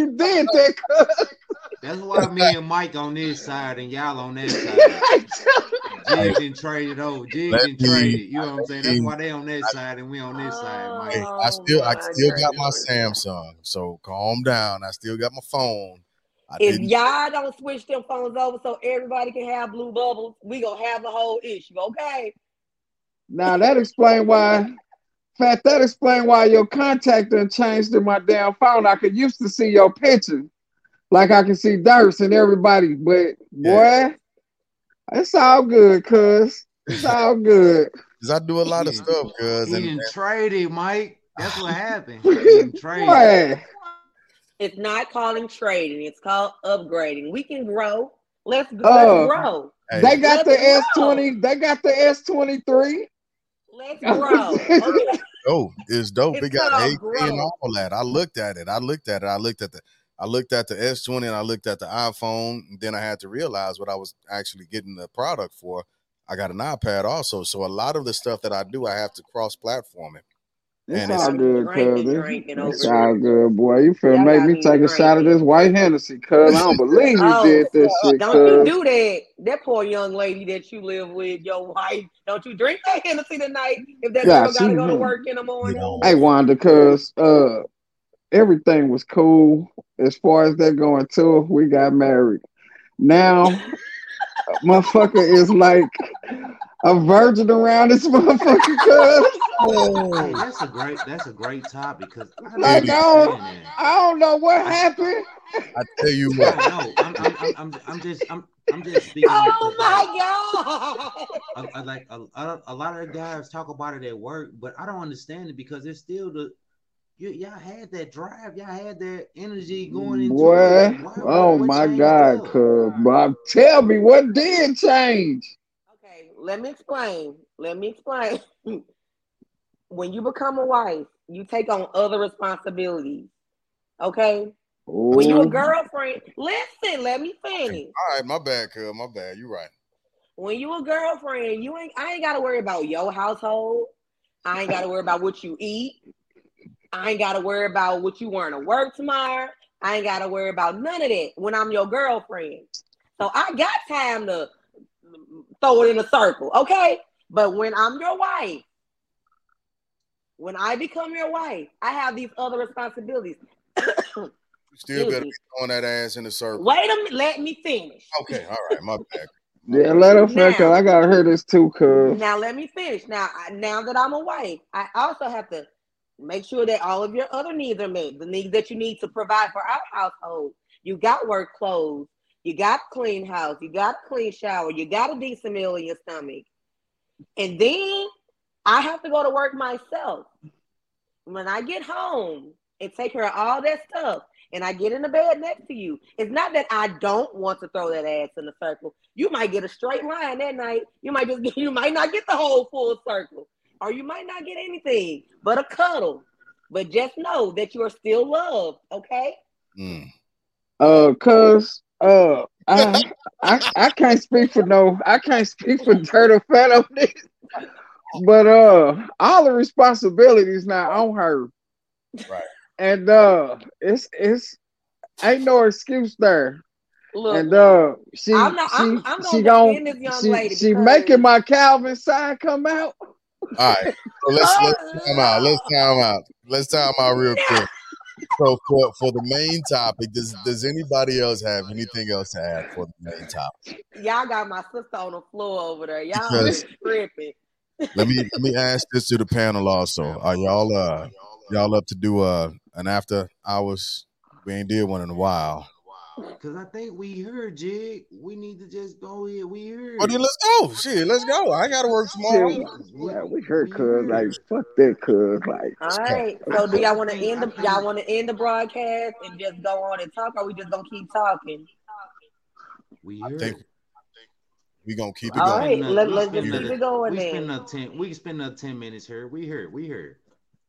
you did that. That's why me and Mike on this side and y'all on that side. Jigs and traded over. Jigs Let and me- traded. You know what I'm saying? That's why they on that side and we on this side, Mike. Hey, Oh, I still I oh, still got my. Samsung, so calm down. I still got my phone. I If didn't. y'all don't switch them phones over so everybody can have blue bubbles, we gonna have the whole issue, okay? Now that explain why. Fact, that explain why your contact done changed in my damn phone. I could used to see your picture, like I can see Durst and everybody, but boy, it's all good, cuz it's all good. Cause I do a lot of stuff, cuz He and, didn't trade it, Mike. That's what happened. He didn't trade it. Boy, It's not calling trading, it's called upgrading. We can grow. Let's, let's Oh. grow. hey, they got the Let's S twenty. They got the S twenty three. Let's grow. Okay? Dope. It's dope. It's it got HD and all that. I looked at it. I looked at it. I looked at the I looked at the S20 and I looked at the iPhone. And then I had to realize what I was actually getting the product for. I got an iPad also. So a lot of the stuff that I do, I have to cross platform it. It's And it's- all good, Drinking, cuz. It's all good, boy. You feel Y'all make me me take a shot of this white Hennessy, cuz. I don't believe you Oh, did this shit, Don't you do that. That poor young lady that you live with, your wife. Don't you drink that Hennessy tonight if that Yeah, girl gotta go to work in the morning? Hey Wanda, cuz uh everything was cool as far as that going too. We got married. Now motherfucker is like a virgin around this motherfucker, cuz. Hey, that's a great that's a great topic because I don't Like, I don't- I don't know what happened. I tell you what, no, I'm, I'm, I'm, I'm, I'm just, I'm, I'm just speaking. Oh my god! I, I like a, a, a lot of guys talk about it at work, but I don't understand it because it's still the you, y'all had that drive, y'all had that energy going into Boy, it. Why- oh what my god, cuz Bob, tell me what did change. Okay, let me explain. Let me explain. when you become a wife, you take on other responsibilities. Okay? When you're a girlfriend, listen, let me finish. all right, my bad, cuz, my bad. You're right. When you a girlfriend, you ain't I ain't gotta worry about your household. I ain't gotta worry about what you eat. I ain't gotta worry about what you wearing to work tomorrow. I ain't gotta worry about none of that when I'm your girlfriend. So I got time to throw it in a circle, okay? But when I'm your wife, when I become your wife, I have these other responsibilities. You still Excuse better me. be throwing that ass in the circle. Wait a minute, let me finish. Okay, all right, my bad. Yeah, let her fuck Now- I gotta hear this too, cuz. Now let me finish. Now, I- now that I'm a wife, I also have to make sure that all of your other needs are met. The needs that you need to provide for our household. You got work clothes. You got clean house. You got a clean shower. You got a decent meal in your stomach. And then I have to go to work myself. When I get home and take care of all that stuff, and I get in the bed next to you, it's not that I don't want to throw that ass in the circle. You might get a straight line that night. You might just you might not get the whole full circle, or you might not get anything but a cuddle. But just know that you are still loved. Okay. Mm. Uh, cuz uh, I, I I can't speak for no, I can't speak for Turtle Fat on this, but uh, all the responsibilities now on her, Right. and uh, it's it's ain't no excuse there, Look, and uh, she I'm not. she I'm, I'm she gonna gon' defend this young she lady. she because- making my Calvin side come out. All right. So let's let's time out. Let's time out. Let's time out real quick. So for, for the main topic, does does anybody else have anything else to add for the main topic? Y'all got my sister on the floor over there. Y'all Because- is tripping. Let me let me ask this to the panel also. Are y'all uh y'all up to do uh an after hours? We ain't did one in a while. Cause I think we heard Jig. We need to just go here. We heard. Well then let's go. Shit, let's go. I gotta work tomorrow. Shit, yeah, we heard cuz like fuck that cuz like All right. So do y'all want to end the y'all want to end the broadcast and just go on and talk, or we just gonna keep talking? We I think we gonna keep it All going. right, Spend let, let's we just keep it going we spend then. another ten. We spend another ten minutes here. We heard. We heard.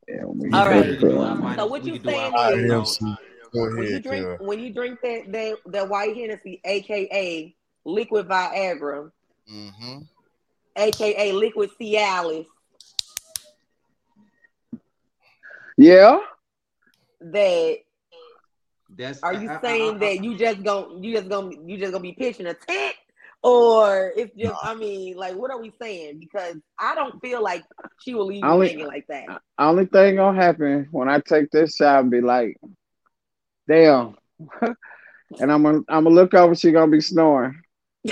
yeah, we All heard right. We can do cuz. our final- So what you can saying All right, is- final MC. notes. When you drink Kara. when you drink that that, that white Hennessy, aka liquid Viagra, Mm-hmm. aka liquid Cialis, Yeah, that That's Are you I- I- saying I- that you just going you just gonna you just gonna be pitching a tent, or it's just I mean like what are we saying? Because I don't feel like she will leave you Only- hanging like that. Only thing gonna happen when I take this shot and be like, damn. and I'm gonna I'm gonna look over, she gonna be snoring.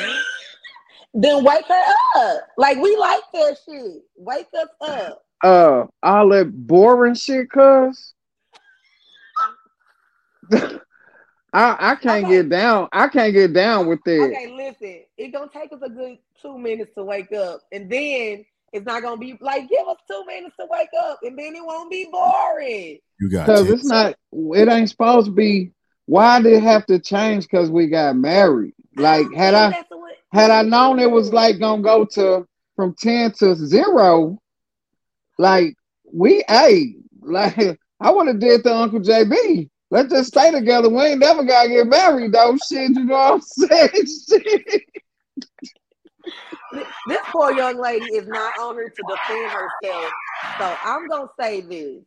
then wake her up. Like we like that shit. Wake us up. Uh all that boring shit, cuz. I I can't Okay. get down. I can't get down with that. Okay, listen. It's gonna take us a good two minutes to wake up, and then it's not gonna be like give us two minutes to wake up, and then it won't be boring. You got Cause it's not it ain't supposed to be why did it have to change because we got married? Like had I had I known it was like gonna go to from 10 to zero, like we hey, like I would have did to Uncle JB. Let's just stay together. We ain't never gotta get married though. Shit, you know what I'm saying? Shit. this poor young lady is not on her to defend herself. So I'm gonna say this.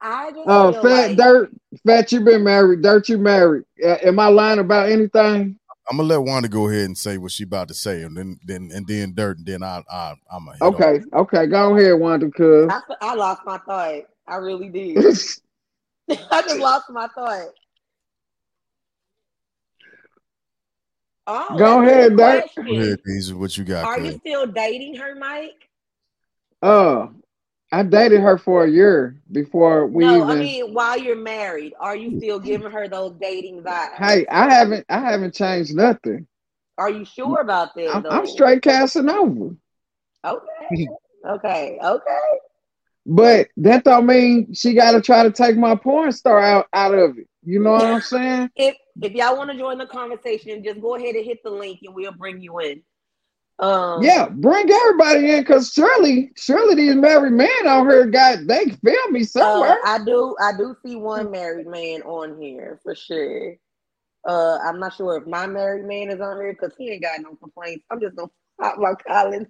I just Oh, fat like dirt, fat, you been married, dirt, you married. Uh, am I lying about anything? I'm gonna let Wanda go ahead and say what she about to say, and then then and then dirt, and then I I I'm a Okay, okay, go ahead, Wanda, cuz. I, I lost my thought. I really did. I just lost my thought. Oh, Go ahead, good Dirk. Go ahead, These what you got. Are Cuz. you still dating her, Mike? Uh, I dated her for a year before we no, even. I mean while you're married, are you still giving her those dating vibes? hey, I haven't, I haven't changed nothing. Are you sure about that? I'm. I'm straight Casanova, Okay. Okay. Okay. But that don't mean she got to try to take my porn star out out of it. You know what I'm saying? If if y'all want to join the conversation, just go ahead and hit the link and we'll bring you in. Um Yeah, bring everybody in, cause surely, surely these married men out here got they feel me uh, somewhere. I do I do see one married man on here for sure. Uh I'm not sure if my married man is on here because he ain't got no complaints. I'm just gonna pop my Collins,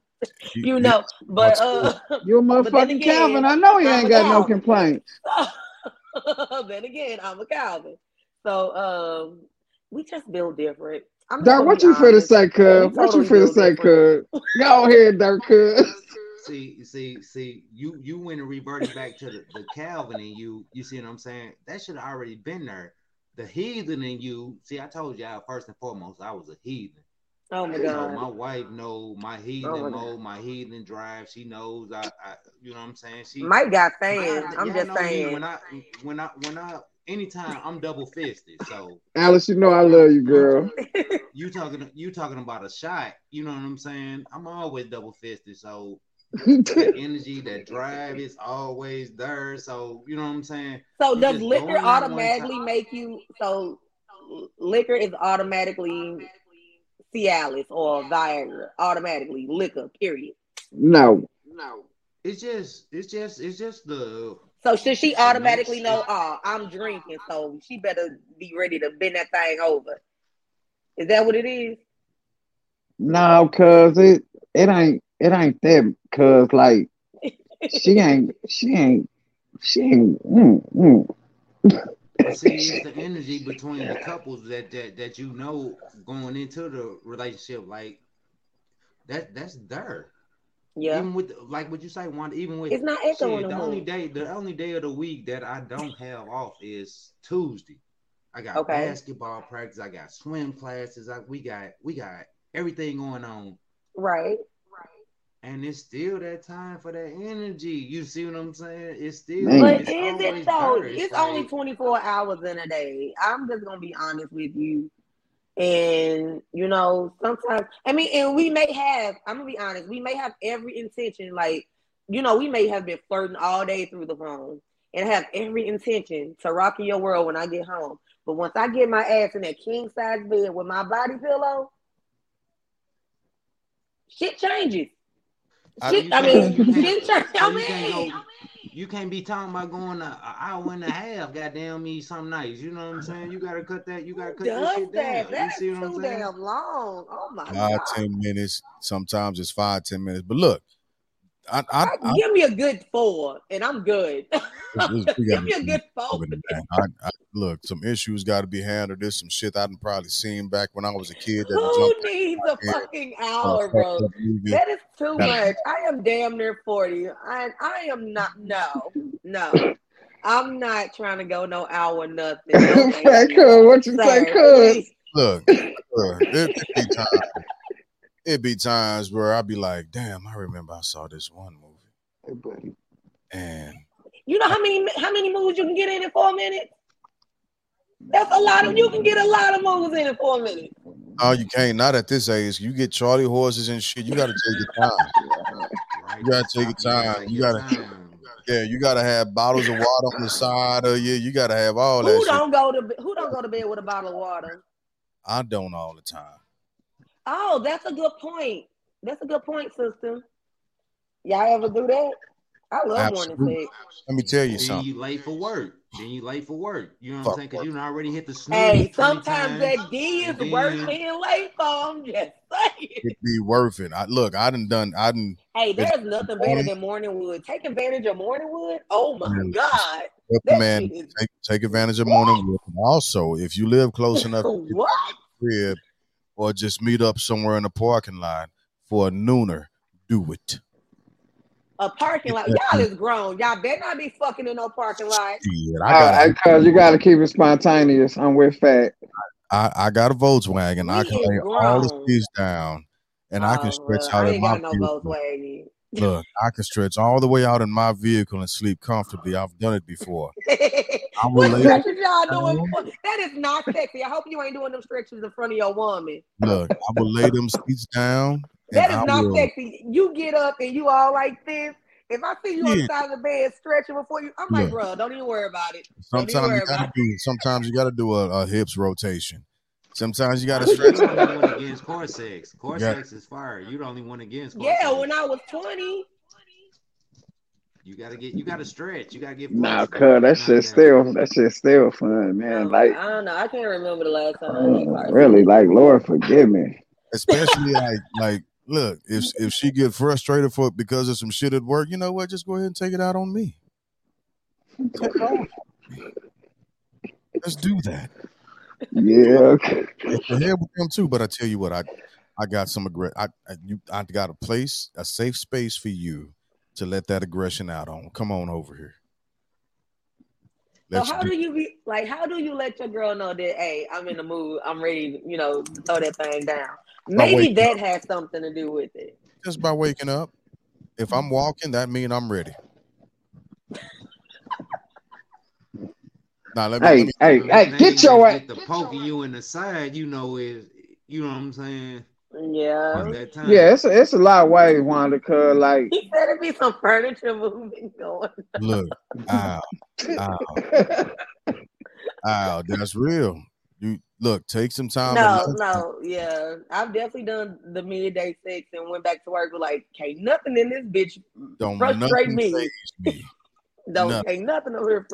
you know. But uh you a but motherfucking again, Calvin. I know you I'm ain't a got no Calvin. complaints. then again, I'm a Calvin. So um we just build different. I'm just Dirk, what be you finna honest. say, cuz? We What you totally finna build say, cuz? Go ahead, Dirk, cuz. See, see, see, you you went and reverted back to the, the Calvin in you. You see what I'm saying? That should have already been there. The heathen in you. See, I told y'all first and foremost, I was a heathen. Oh my So god. my wife knows my heathen Oh my mode, my heathen drive. She knows I, I you know what I'm saying. She Mike got y'all- fans. I'm just know me saying. when I when I when I anytime I'm double fisted. So Alice, you know I love you, girl. you talking you talking about a shot. You know what I'm saying? I'm always double fisted. So Oh, that energy, that drive is always there. So you know what I'm saying. So You does liquor going out one automatically make you so liquor is automatically Cialis or Viagra automatically liquor period. no, No, it's just it's just it's just the So should she automatically know? Oh, I'm drinking, so she better be ready to bend that thing over. Is that what it is? no, cuz it it ain't it ain't that, cuz like she ain't she ain't she ain't. Mm, mm. see it's the energy between the couples that that that you know going into the relationship like that that's there. Yeah. Even with like what you say, one even with It's not shit, echoing the no only day the only day of the week that I don't have off is Tuesday. I got Okay. basketball practice, I got swim classes, I, we got we got everything going on. Right. And it's still that time for that energy. You see what I'm saying? It's still Man. But it's is it though? there. It's like- only 24 hours in a day. I'm just gonna be honest with you. And you know, sometimes I mean, and we may have, I'm gonna be honest, we may have every intention, like, you know, we may have been flirting all day through the phone and have every intention to rock in your world when I get home. But once I get my ass in that king size bed with my body pillow, shit changes. I- Shit, you I can't- mean, you can't- changes. I can't mean, go- You can't be talking about going an hour and a half. Goddamn me, some nights. You know what I'm saying? You gotta cut that. You gotta cut that does shit that? down. You That's see what I'm too saying? damn long. Oh my five god. ten minutes. Sometimes it's five ten minutes. But look, I, I, I, give me a good four, and I'm good. give me a good four. I, I, look, some issues got to be handled. There's some shit I done probably seen back when I was a kid. Who needs a fucking uh, hour, bro? That is too much. I am damn near forty, and I am not. No, no. I'm not trying to go no hour nothing. No, cool. What you say, cool? Look, look it, it, be times, it be times where I'll be like, damn, I remember I saw this one movie. Hey, buddy. And you know how many how many movies you can get in in four minutes? That's a lot of you can get a lot of movies in in four minutes. Oh, you can't. Not at this age. You get Charlie horses and shit. You got to take your time. You got to take your time. You got to. Yeah, you gotta have bottles of water on the side of you. You gotta have all who that. Who don't go to Who don't go to bed with a bottle of water? I don't all the time. Oh, that's a good point. That's a good point, sister. Y'all ever do that? I love Absolutely. morning sex. Let me tell you then something. you late for work. Then you late for work. You know what Fuck I'm saying? Because you already hit the snooze. Hey, sometimes that D is then... worth being late for. I'm just saying. It be worth it. I, look, I done done. I done. Hey, there's nothing better than morning wood. Take advantage of morning wood. Oh my god. man, is... take, take advantage of morning wood. Also, if you live close enough, what? Crib, or just meet up somewhere in the parking lot for a nooner, do it a parking lot. Y'all is grown. Y'all better not be fucking in no parking lot. Yeah, I uh, got. Because you got to keep it spontaneous. I'm with fat. I, I got a Volkswagen. I can lay all the seats down, and I can oh, stretch well, out I in my no Volkswagen. Look, I can stretch all the way out in my vehicle and sleep comfortably. I've done it before. what stretches y'all doing? That is not sexy. I hope you ain't doing them stretches in front of your woman. Look, I will lay them seats down that is I not will, sexy. You get up and you all like this. If I see you yeah. on the side of the bed stretching before you, I'm like, bro, don't even worry about it. Sometimes you gotta do. Sometimes you gotta do a, a hips rotation. Sometimes you gotta stretch. You're the only one against core sex. Core yeah. is fire. You're the only one against. yeah, when I was 20. You gotta get, you gotta stretch. You gotta get. Nah, cuz that shit still, that shit still fun, man. Like I don't know, I can't remember the last time. Uh, really, like Lord forgive me. Especially like, like look, if if she get frustrated for because of some shit at work, you know what? Just go ahead and take it out on me. Let's do that. Yeah. The hell with them too, but I tell you what, I I got some aggression. I, I you I got a place, a safe space for you to let that aggression out on. Come on over here. Let's so how do, do you be like? How do you let your girl know that? Hey, I'm in the mood. I'm ready. You know, throw that thing down. Maybe that up. has something to do with it. Just by waking up. If I'm walking, that means I'm ready. Now let me, hey, let me, hey, hey, get your ass. The poking you in the side, you know, is you know what I'm saying. Yeah. Yeah, it's a, it's a lot of ways, Wanda. Cause like he said it be some furniture movement going. Look, ow, ow, ow, that's real. You look, take some time. No, no, yeah. I've definitely done the midday six and went back to work with like, can't nothing in this bitch Don't frustrate me. me. Don't nothing. can't nothing over here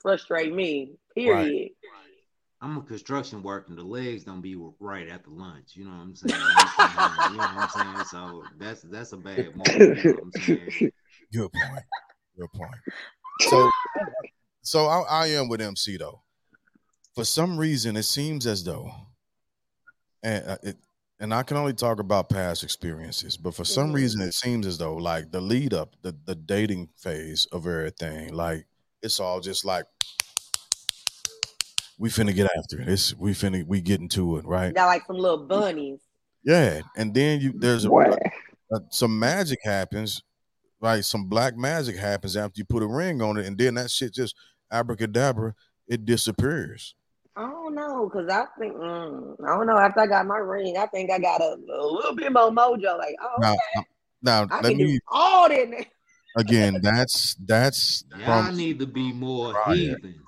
frustrate me. Period. Right. I'm a construction worker and the legs don't be right after lunch. You know what I'm saying? you know what I'm saying? So that's that's a bad moment. You know Good point. Good point. So so I, I am with MC though for some reason, it seems as though, and uh, it, and I can only talk about past experiences, but for some mm-hmm. reason, it seems as though like the lead up, the the dating phase of everything, like it's all just like we finna get after it. It's we finna we get into it, right? Got like some little bunnies. Yeah, and then you there's a, a, uh, some magic happens, right? Some black magic happens after you put a ring on it, and then that shit just abracadabra, it disappears. I don't know, cause I think mm, I don't know. After I got my ring, I think I got a, a little bit more mojo. Like, oh, now, okay. now I let me all that. Again, that's that's. Y'all need to be more heathens.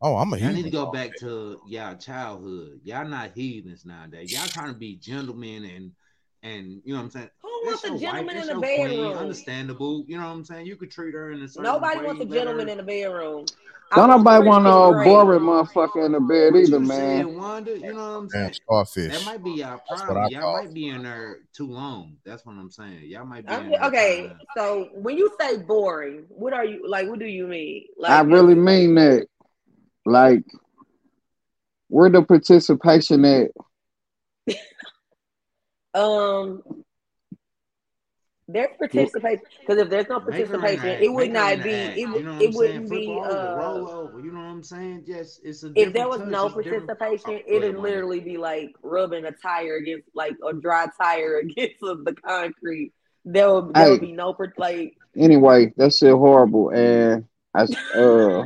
Oh, I'm a heathen. I need to go back to y'all childhood. Y'all not heathens nowadays. Y'all trying to be gentlemen and and you know what I'm saying. Who wants a gentleman wife, in the your queen, bedroom? Understandable, you know what I'm saying. You could treat her in a certain Nobody way, wants a let gentleman in the bedroom. Don't nobody want Christian no Grey. boring motherfucker in the bed What either, you man. said, Wanda, you know what I'm Damn saying. starfish. That might be y'all problem. Y'all call might be in there too long. That's what I'm saying. Y'all might be I'm in there okay, trying to- so when you say boring, what are you like? What do you mean? Like, I really mean that. Like, where the participation at? Um, there's participation because if there's no Make her in participation, the it would Make her in not the be. It, You know it I'm wouldn't Flip be. over, roll Uh, over. You know what I'm saying? Yes, it's a if there was touch. no participation, it'd literally be like rubbing a tire against, like a dry tire against the concrete. There would, there would be no per- like. Anyway, That's shit horrible. And I, uh,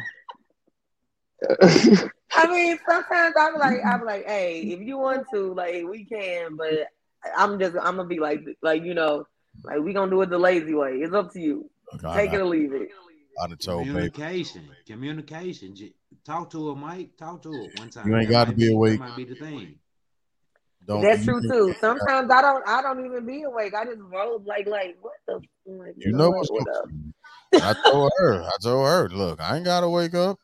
I mean, sometimes I'm like, I'm like, hey, if you want to, like, we can, but I'm just, I'm gonna be like, like you know, like we gonna do it the lazy way. It's up to you. Look, I, Take it or leave it. I done told baby, Communication, communication. Talk to her, Mike. Talk to her one time. You ain't gotta be awake. That might be the thing. don't. That's true too. Sometimes I don't, I don't even be awake. I just roll like, like what the, like, You know what's what, what up? I told her. I told her, look, I ain't gotta wake up.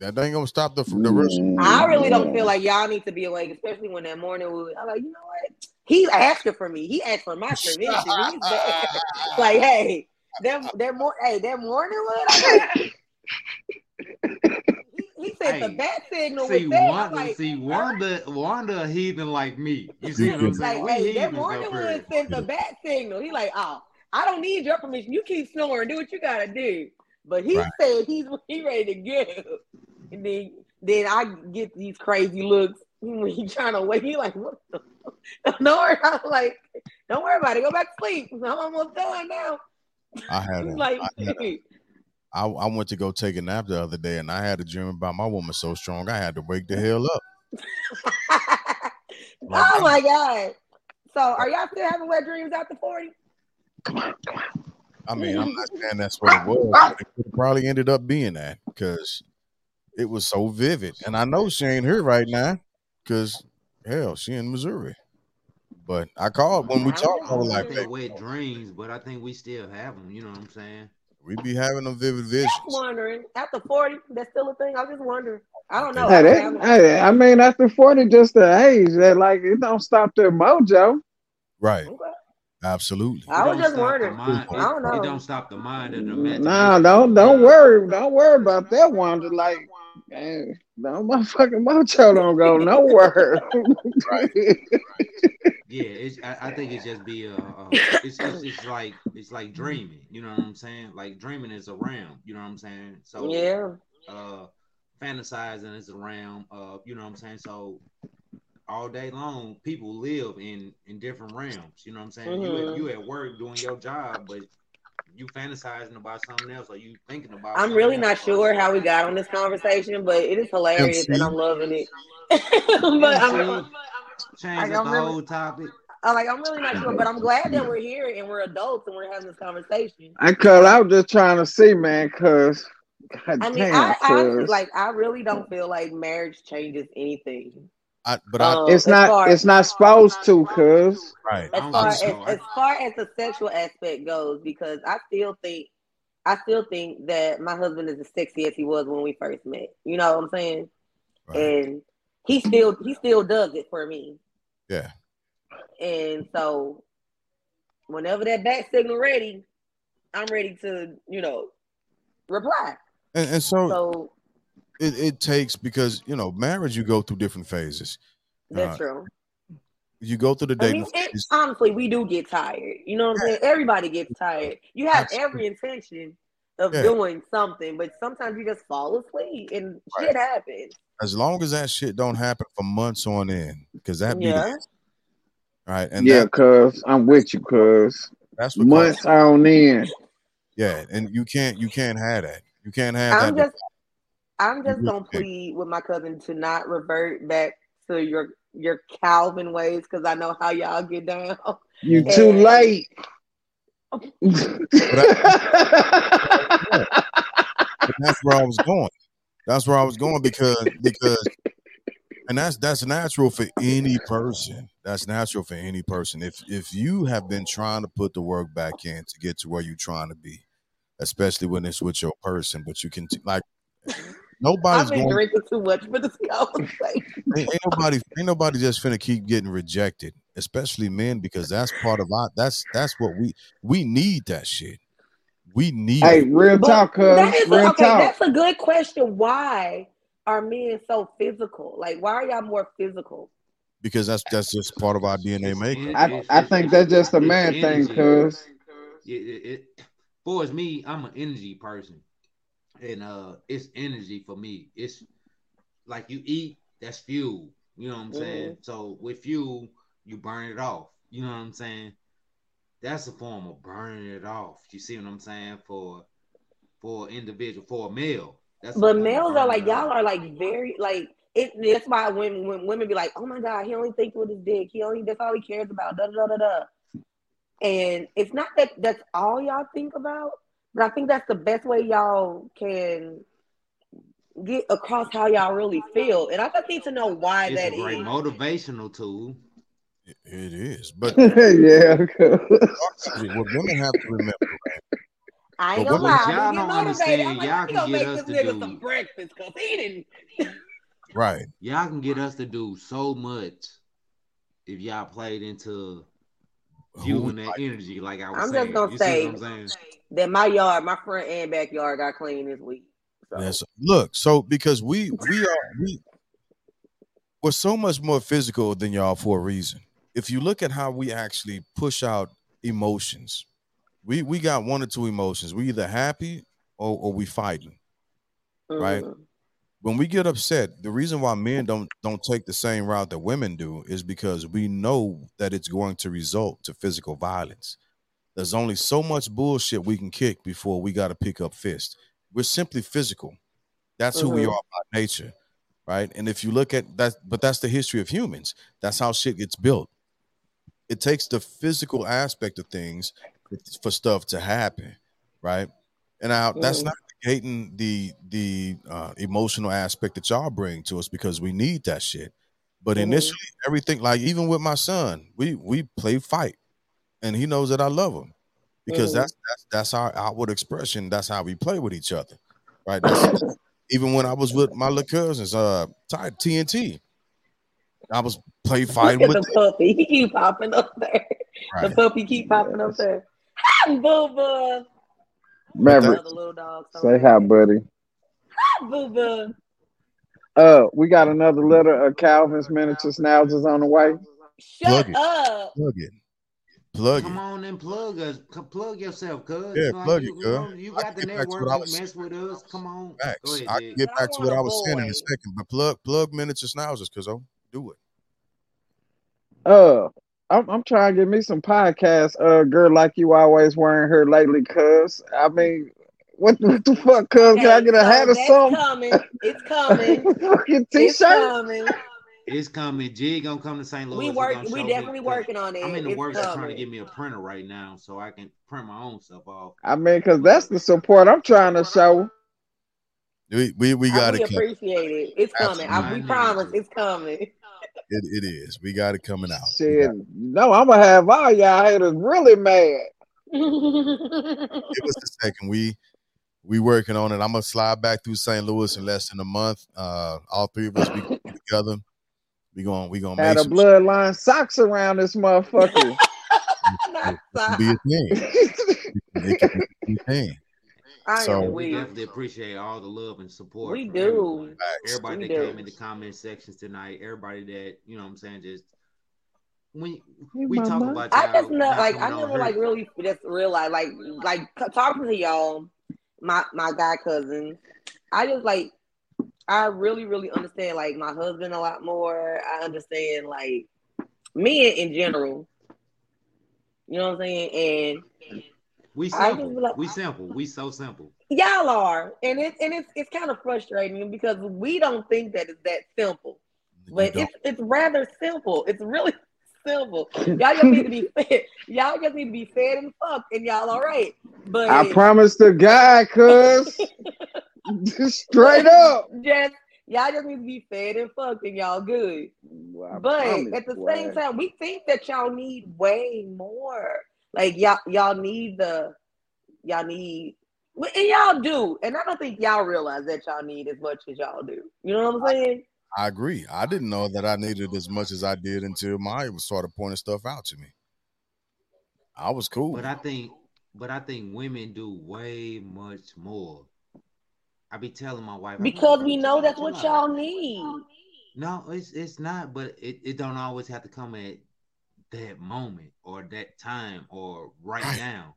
That ain't gonna stop the from the rest. I really don't feel mm. like y'all need to be awake, especially when that morning wood. I'm like, you know what? He's asking for me. He asked for my permission. He's there. like, hey, that that more, hey, that morning wood. I'm like, he, he said the Hey, bat signal See, was there. Wanda, like, see, Wanda, Wanda, a heathen like me. You see what I'm like, saying? We hey, that heathens morning up wood here. sent the bat signal. He like, oh, I don't need your permission. You keep snoring. Do what you gotta do. But he Right. said he's he ready to go. And then then I get these crazy looks when he trying to wake. He like, what the fuck? Don't worry. I'm like, don't worry about it. Go back to sleep. I'm almost done now. I had a, like, I, had a I, I went to go take a nap the other day, and I had a dream about my woman so strong I had to wake the hell up. oh my god. So are y'all still having wet dreams after 40? I mean, I'm not saying that's what it was. It probably ended up being that because it was so vivid, and I know she ain't here right now because hell, she in Missouri. But I called when we I talked. I don't was like, I "Babe, think wet dreams, but I think we still have them. You know what I'm saying? we be having them vivid Just wondering. After 40, that's still a thing. I was just wondering. I don't know. Hey, I, that, hey, I mean, after 40, just the age that, like, it don't stop their mojo. Right? Okay. Absolutely. I was just wondering. mind- I don't know. it don't stop the mind of the imagination. Nah, don't don't worry, don't worry about that one. Just like, man, no motherfucking mojo don't go nowhere. Yeah, it's, I, I think it's just be a, a it's, it's it's like it's like dreaming. You know what I'm saying? Like dreaming is a realm. You know what I'm saying? So Yeah. uh, fantasizing is a realm of you know what I'm saying. So all day long, people live in in different realms. You know what I'm saying? You Mhm. at, you at work doing your job, but you fantasizing about something else, or you thinking about. I'm really not or- sure how we got on this conversation, but it is hilarious and I'm loving it. but I'm, Change Like, I'm the really- whole topic. I'm like, I'm really not sure, but I'm glad that we're here and we're adults and we're having this conversation. I cause I was just trying to see, man, cause God I mean, damn, I, I honestly, like, I really don't feel like marriage changes anything. I, but I Um, it's not far- it's not supposed to, cuz. right. As far as as far as the sexual aspect goes, because I still think I still think that my husband is as sexy as he was when we first met. You know what I'm saying? right. And he still he still does it for me. Yeah. And so whenever that back signal ready, I'm ready to, you know, reply. And, and so, So it, it takes because you know marriage you go through different phases. that's Uh, true. You go through the I mean, it, phase. honestly, we do get tired. You know what I'm saying? Everybody gets tired. You have every intention of Yeah. doing something, but sometimes you just fall asleep and shit happens. As long as that shit don't happen for months on end, because that be Yeah. the, right. And yeah, that, cuz I'm with you, cuz. that's what Months on end. Yeah, and you can't you can't have that. You can't have I'm that. just I'm just gonna plead with my cousin to not revert back to your your Calvin ways because I know how y'all get down. You too And- late. But that's where I was going. That's where I was going because because and that's that's natural for any person. That's natural for any person. If if you have been trying to put the work back in to get to where you're trying to be, especially when it's with your person, but you can t- like nobody's I've been going. drinking too much for this conversation. Ain't, ain't nobody ain't nobody just finna keep getting rejected, especially men, because that's part of our that's that's what we we need that shit. We need Hey, real But talk, cuz. that is Real okay. talk. That's a good question. Why are men so physical? Like, why are y'all more physical? because that's that's just part of our DNA makeup. I, I think that's just a man thing, cuz. it, it, it for as me, I'm an energy person, and uh, it's energy for me. It's like you eat, that's fuel. You know what I'm saying? So with fuel, you burn it off. You know what I'm saying? That's a form of burning it off. You see what I'm saying? For for an individual, for a male. That's But males are like y'all are like very like it. That's why when when women be like, "Oh my god, he only thinks with his dick. He only that's all he cares about." Da da da da. And it's not that that's all y'all think about, but I think that's the best way y'all can get across how y'all really feel. And I just need to know why that is. It's that a great is. motivational tool. It- it is, but yeah, cuz. what women have to remember, I ain't But gonna what- lie, Y'all I do get don't motivated. I'm understand, like, y'all can gonna get make us this to nigga do- some breakfast because he didn't. right? Y'all can get us to do so much if y'all played into Who, fueling that energy, like I was I'm saying. just gonna you say see what I'm saying? that my yard, my front and backyard got clean this week. So. Yes. Look, so because we we are we we're so much more physical than y'all for a reason. If you look at how we actually push out emotions, we we got one or two emotions. We either happy or, or we fighting. right? Mhm. When we get upset, the reason why men don't don't take the same route that women do is because we know that it's going to result to physical violence. There's only so much bullshit we can kick before we got to pick up fist. We're simply physical. That's who we Mhm. are by nature, right? And if you look at that, but that's the history of humans. That's how shit gets built. It takes the physical aspect of things for stuff to happen, right? And now that's Mhm. not negating the the uh, emotional aspect that y'all bring to us because we need that shit. But Mhm. initially, everything like even with my son, we we play fight, and he knows that I love him because Mhm. that's that's that's our outward expression. That's how we play with each other, right? That's, even when I was with my little cousins, uh, Ty- TNT, I was play fighting at with the them. puppy. He keep popping up there. The puppy keep popping up there. Hi, Booba. Maverick, Another little dog. say hi, buddy. Hi, Booba. Uh, we got another letter of Calvin's miniature schnauzers on the way. Shut Plug it. up. Plug it, plug Come it. on and plug us. Plug yourself, cuz. Yeah, Like, plug you, it, you, cuz. you got the can get back to network. what I You was mess with us. Come on. Go Facts. ahead, I Jig. can get back to what I was saying in a boy. second, but plug plug miniature schnauzers, cause I'll do it. Uh, I'm, I'm trying to get me some podcasts. Uh, girl, like you always wearing her lately, cuz. I mean, what, what the fuck, cuz? Can I get a so hat or that's something? coming. It's coming. Fucking It's t-shirt. coming. It's coming. Jig gonna come to St. Louis. We He work. We definitely me, 'cause working on it. I'm in the It's works of trying to get me a printer right now so I can print my own stuff off. I mean, cause that's the support I'm trying to show. We we, we got we it. Coming. appreciate it. It's coming. I, we promise it's coming. It, it is. We got it coming out. Shit, it. no, I'm gonna have all y'all haters really mad. Give us a second. We we working on it. I'm gonna slide back through St. Louis in less than a month. Uh, all three of us be together. We gonna we gonna Had make a some bloodline socks around this motherfucker. Not it be a thing. It can be a thing. I So- am We definitely appreciate all the love and support. We do. everyone. Everybody We that do. came in the comment sections tonight. Everybody that you know, what I'm saying, just when Hey, we talk mama. about I y'all just know, like, I never here. like really just realized, like, like talking to y'all, my my guy cousin. I just like, I really, really understand like my husband a lot more. I understand like men in general. You know what I'm saying? And We simple. like- we simple. We so simple. y'all are, and it's and it's it's kind of frustrating because we don't think that it's that simple. But it's it's rather simple. It's really simple. Y'all just need to be fed. Y'all just need to be fed and fucked, and y'all all right. But I promise the guy, cuz. Straight up. just Y'all just need to be fed and fucked and y'all good. Well, But promise, at the boy. same time, we think that y'all need way more. Like y'all, y'all need the, y'all need, and y'all do. And I don't think y'all realize that y'all need as much as y'all do. You know what I'm saying? I agree. I didn't know that I needed as much as I did until Maya was started pointing stuff out to me. I was cool. But I think, but I think women do way much more. I be telling my wife Because we know that's what y'all need. No, it's it's not, but it, it don't always have to come at that moment or that time or right Right. now.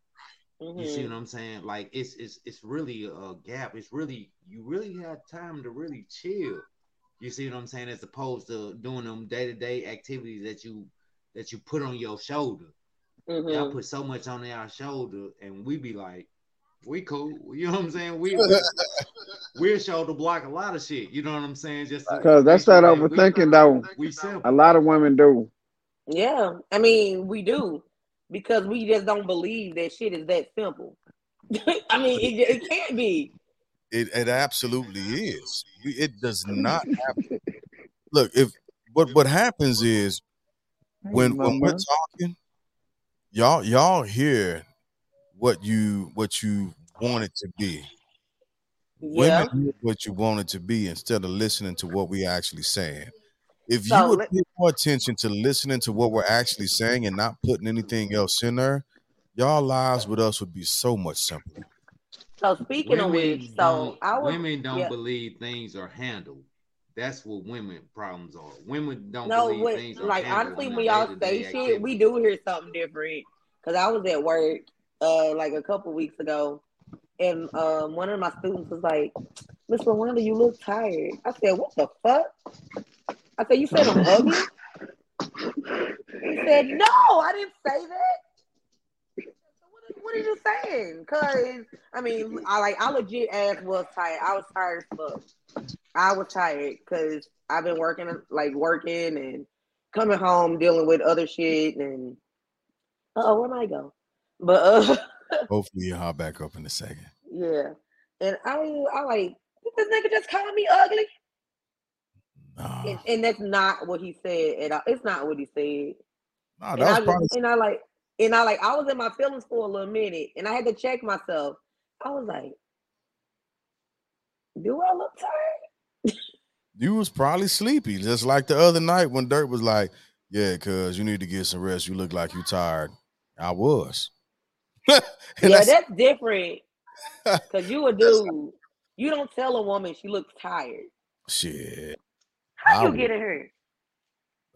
You see what I'm saying? Like it's it's it's really a gap. It's really you really have time to really chill. You see what I'm saying? As opposed to doing them day to day activities that you that you put on your shoulder. Mhm. Y'all put so much on our shoulder, and we be like, we cool. You know what I'm saying? We we we'll shoulder block a lot of shit. You know what I'm saying? Just Cause that's make that sure we- overthinking though. We simple. A lot of women do. Yeah, I mean, we do because we just don't believe that shit is that simple. I mean, it, it can't be. It it absolutely is. It does not happen. Look, if what what happens is when when we're talking, y'all y'all hear what you what you want it to be. Yeah. Women hear what you want it to be instead of listening to what we actually saying. If So you would pay more attention to listening to what we're actually saying and not putting anything else in there, y'all lives with us would be so much simpler. So speaking of which, so I was women don't yeah. believe things are handled. That's what women problems are. Women don't no, believe what, things are like handled honestly, when y'all say shit, activity. we do hear something different. Cause I was at work uh like a couple weeks ago, and um one of my students was like, "Miss Rwanda, you look tired." I said, "What the fuck?" I said, "You said I'm ugly." He said, "No, I didn't say that." So What, what are you saying? Cause I mean, I like I legit ass was tired. I was tired as fuck. I was tired because I've been working like working and coming home dealing with other shit and oh where am I go? But uh Hopefully you'll hop back up in a second. yeah. And I I like this nigga just called me ugly. Nah, And, and that's not what he said at all. It's not what he said. nah And that I was just, probably and I like and I like I was in my feelings for a little minute and I had to check myself. I was like, do I look tired? you was probably sleepy, just like the other night when Dirt was like, "Yeah, cuz you need to get some rest. You look like you tired." I was. And yeah, that's- that's different. Cause you a dude. You don't tell a woman she looks tired. shit. How I you would. get in her?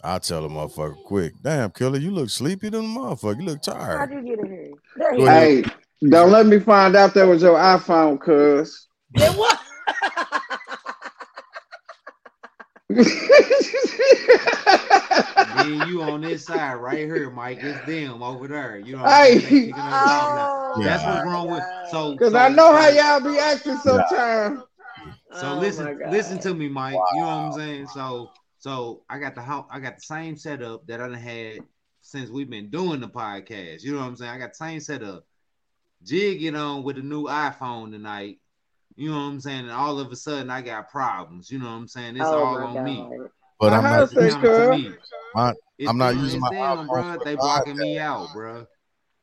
I tell a motherfucker quick. Damn, killer, you look sleepy than a motherfucker. You look tired. How'd you get in her? There he Go is. ahead. Hey, don't let me find out that was your iPhone, cuz. It was. Then you on this side right here, Mike. It's them over there. You know what I'm Hey. saying? They kicking us off now. oh, That's Yeah. what's my wrong with so Cause so, I know how y'all be acting sometimes. So Oh, listen, listen to me, Mike. You know what I'm saying? So, so I got the house, I got the same setup that I done had since we've been doing the podcast. You know what I'm saying? I got the same setup. Jig get on with a new iPhone tonight. You know what I'm saying? And all of a sudden I got problems. You know what I'm saying? It's oh all on God. me. But I I'm not It's that, to me. I- It's I'm not using my them, iPhone bro. for They the blocking me out, bro.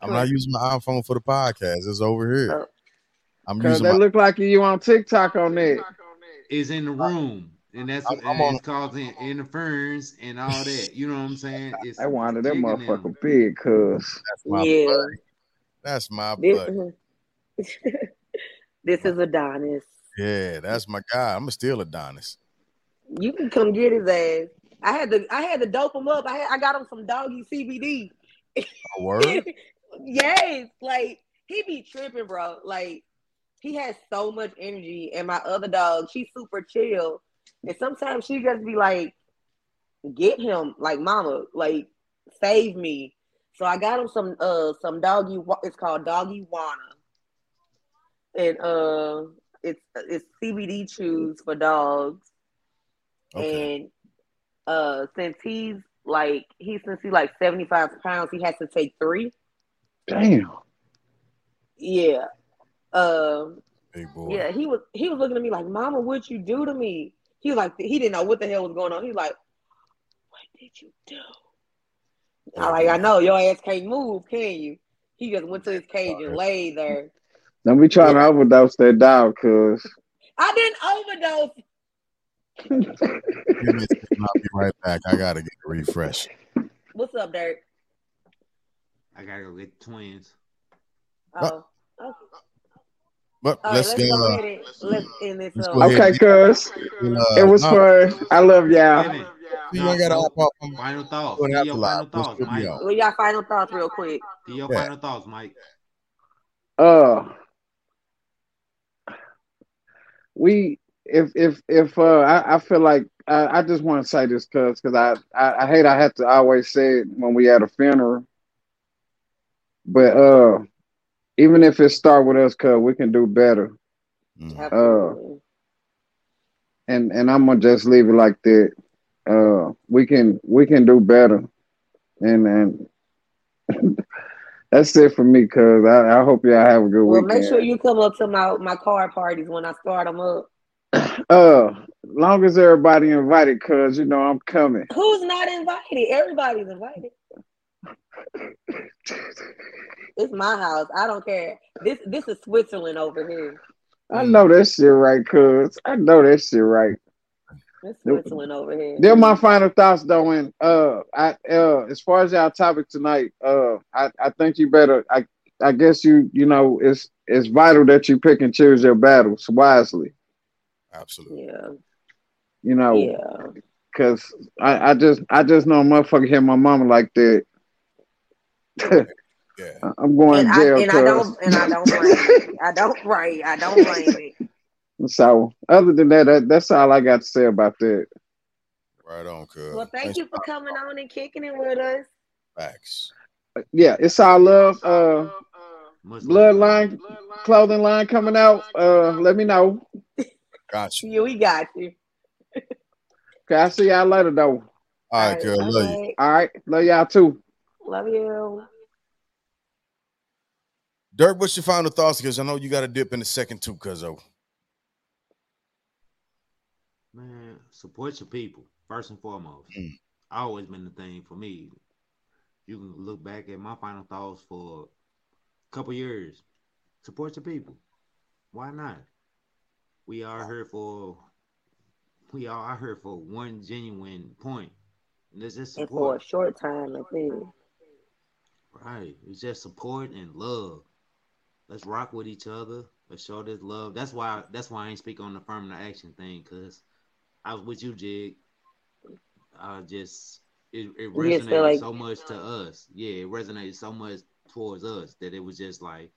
I'm not using my iPhone for the podcast. It's over here. Oh. I'm Cause using they my look like you on TikTok on that. Is in the room. And that's I'm- I'm and on- it's causing interference and all that. You know what I'm saying? It's I wanted that Jig and them. motherfucker big, cuz. that's my Yeah. buddy. That's my This, buddy. this is Adonis. Yeah, that's my guy. I'm a still Adonis. You can come get his ass. I had to I had to dope him up. I had, I got him some doggy CBD. A word? yes, like he be tripping, bro. Like he has so much energy, and my other dog, she's super chill. And sometimes she just be like, "Get him, like mama, like save me." So I got him some uh some doggy. It's called Doggy Wana, and uh it's it's CBD chews for dogs. Okay. And uh since he's like he since he's like 75 pounds, he has to take three. Damn. Yeah. Um Big boy. yeah, he was he was looking at me like, Mama, what'd you do to me? He was like, he didn't know what the hell was going on. He was like, what did you do? I like, I know your ass can't move, can you? He just went to his cage and lay there. Don't be trying to overdose that dog, cuz. I didn't overdose. Give me a second, I'll be right back. I gotta get a refresh. What's up, Dirk? I gotta go get twins. Oh, okay. But All right, let's let's, get go uh, ahead and let's end this let's up. go ahead. Okay, cuz. uh, It was no, fun. I love y'all. Kevin, You ain't gotta hop off. I'm Final thoughts. doing Give your final thoughts, Mike. on. Well, y'all final thoughts real quick. Give your Yeah. final thoughts, Mike. Uh we if if if uh I, I feel like I, I just want to say this cuz cuz I, I I hate I have to always say it when we at a funeral. But uh even if it start with us cuz we can do better. Absolutely. And and I'm going to just leave it like that. Uh we can we can do better. And and that's it for me cuz I, I hope y'all have a good well, weekend. make sure you come up to my my car parties when I start them up. Uh, long as everybody invited, cuz you know I'm coming. Who's not invited? Everybody's invited. It's my house. I don't care. This this is Switzerland over here. I know that shit right, cuz I know that shit right. It's Switzerland over here. They're my final thoughts though, and uh, I uh, as far as our topic tonight, uh, I I think you better. I I guess you you know it's it's vital that you pick and choose your battles wisely. Absolutely. Yeah, You know, yeah. cause I I just I just know a motherfucker hit my mama like that. Yeah. I'm going And to I jail. and I don't and I don't blame it. I don't right. I don't blame it. So other than that, that, that's all I got to say about that. Right on, cuz. Well, thank Thanks you for coming on and kicking it with us. Facts. Yeah, it's all love. Uh, Much bloodline clothing line coming out. Uh, let me know. Got you. Yeah, we got you. Okay, I'll see y'all later though. All right, girl. all Love you. All right, love y'all too. Love you. Dirk, what's your final thoughts? Because I know you got to dip in the second too, cuz Man, support your people first and foremost. Mm. Always been the thing for me. You can look back at my final thoughts for a couple years. Support your people. Why not? We are here for we all are here for one genuine point. And it's just And for a short time, I think. Right. It's just support and love. Let's rock with each other. Let's show this love. That's why that's why I ain't speak on the affirmative action thing, cause I was with you, Jig. I just it, it You just resonated like- so much to us. Yeah, it resonated so much towards us that it was just like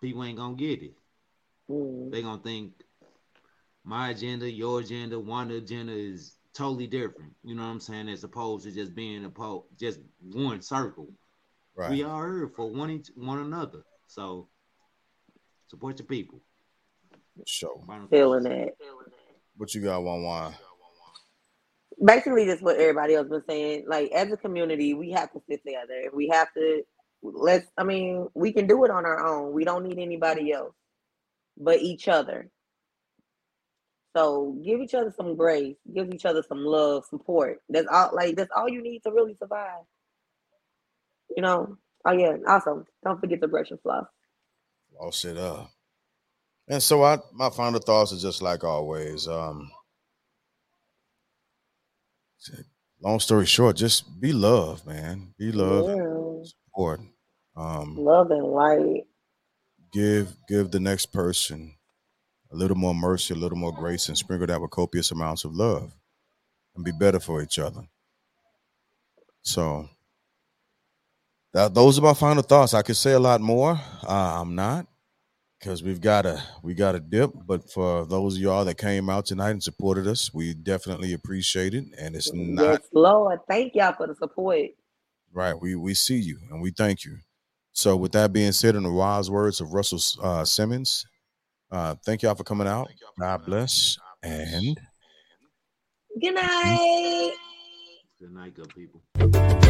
people ain't gonna get it. Mm. They gonna think my agenda, your agenda, one agenda is totally different. You know what I'm saying? As opposed to just being a po- just one circle. Right. We are here for one each one another. So support your people. Show. Final Feeling thoughts. that. What you got, one one? Basically, just what everybody else been saying. Like as a community, we have to sit together. We have to let's. I mean, we can do it on our own. We don't need anybody else, but each other. So give each other some grace. Give each other some love, support. That's all. Like that's all you need to really survive. You know. Oh yeah. Also, don't forget to brush your fluff. All set up. And so I my final thoughts are just like always. Um long story short, just be love, man. Be love, Yeah. support. Um Love and light. give give the next person a little more mercy, a little more grace, and sprinkle that with copious amounts of love and be better for each other. So that those are my final thoughts. I could say a lot more. Uh, I'm not because we've got a we got a dip. But for those of y'all that came out tonight and supported us, we definitely appreciate it. And it's not Yes, Lord. Thank y'all for the support. Right. We we see you and we thank you. So with that being said, in the wise words of Russell uh, Simmons, uh, thank y'all for coming out. God bless and Good night. Good night, good people.